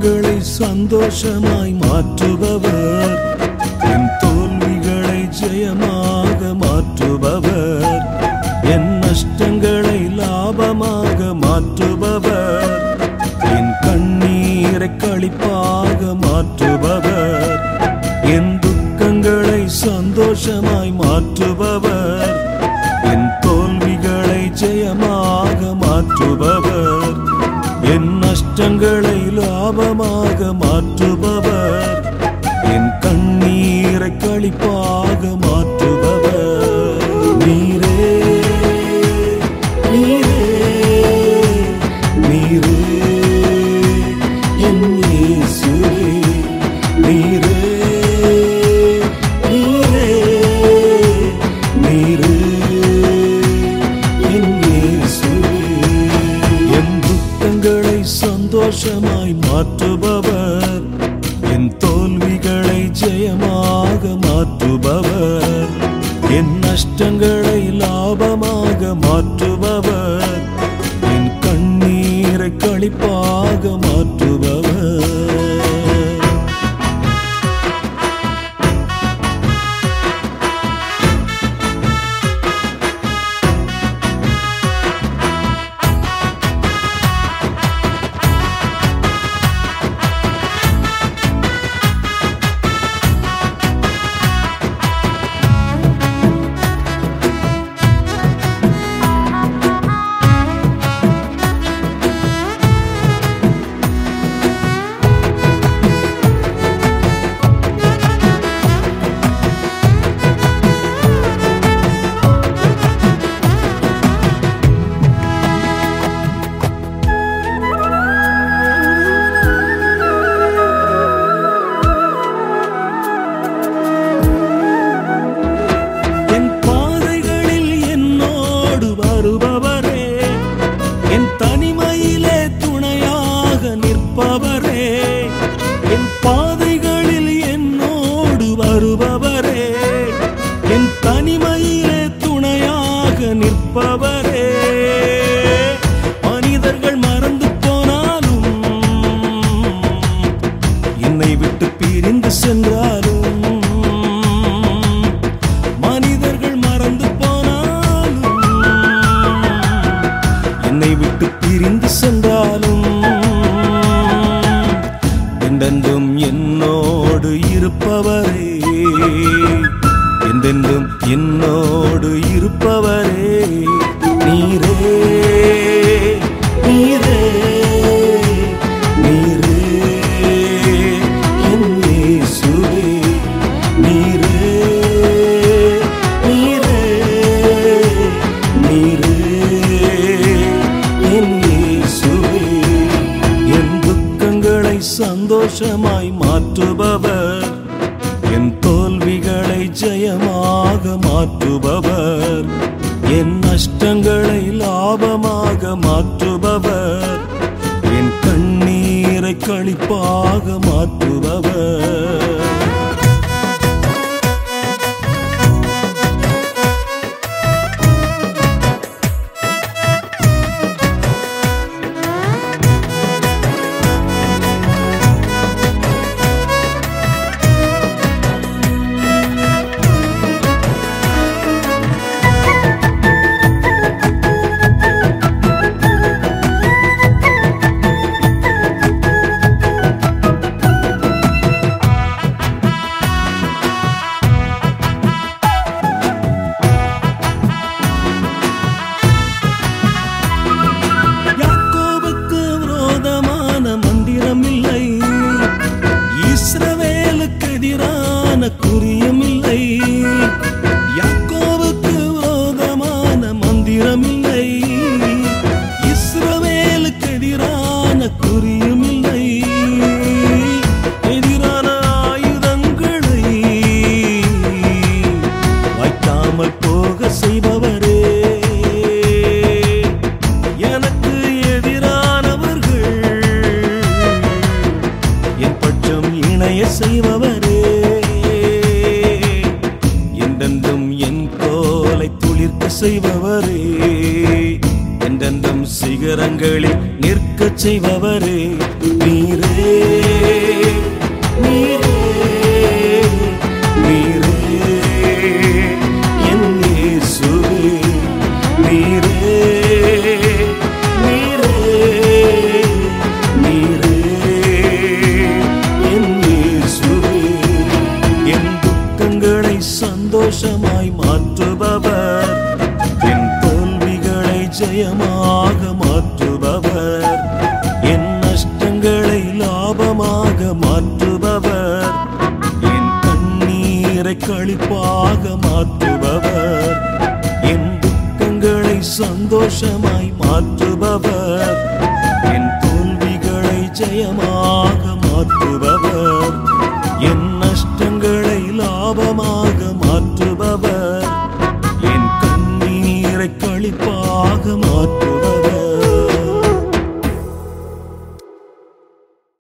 சந்தோஷமாய் மாற்றுபவர். என் தோல்விகளை ஜெயமாக மாற்றுபவர். என் நஷ்டங்களை லாபமாக மாற்றுபவர். என் கண்ணீரை கழிப்பாக மாற்றுபவர். என் துக்கங்களை சந்தோஷமாய் மாற்றுபவர். என் தோல்விகளை ஜெயமாக மாற்றுபவர். என் வருபவரே. என் தனிமையிலே துணையாக நிற்பவரே. என் பாதைகளில் என்னோடு வருபவரே. என் தனிமையிலே துணையாக நிற்பவரே. என்னோடு இருப்பவரே. என்றென்றும் என்னோடு இருப்பவரே. சந்தோஷமாய் மாற்றுபவர். என் தோல்விகளை ஜெயமாக மாற்றுபவர். என் நஷ்டங்களை லாபமாக மாற்றுபவர். என் கண்ணீரை கழிப்பாக மாற்றுபவர். எதிரான சிகரங்களில் நிற்கச் செய்பவரே நீரே. களிப்பாக மாற்றுபவர். என் துக்கங்களை சந்தோஷமாய் மாற்றுபவர். என் தோல்விகளை ஜெயமாக மாற்றுபவர். என் நஷ்டங்களை லாபமாக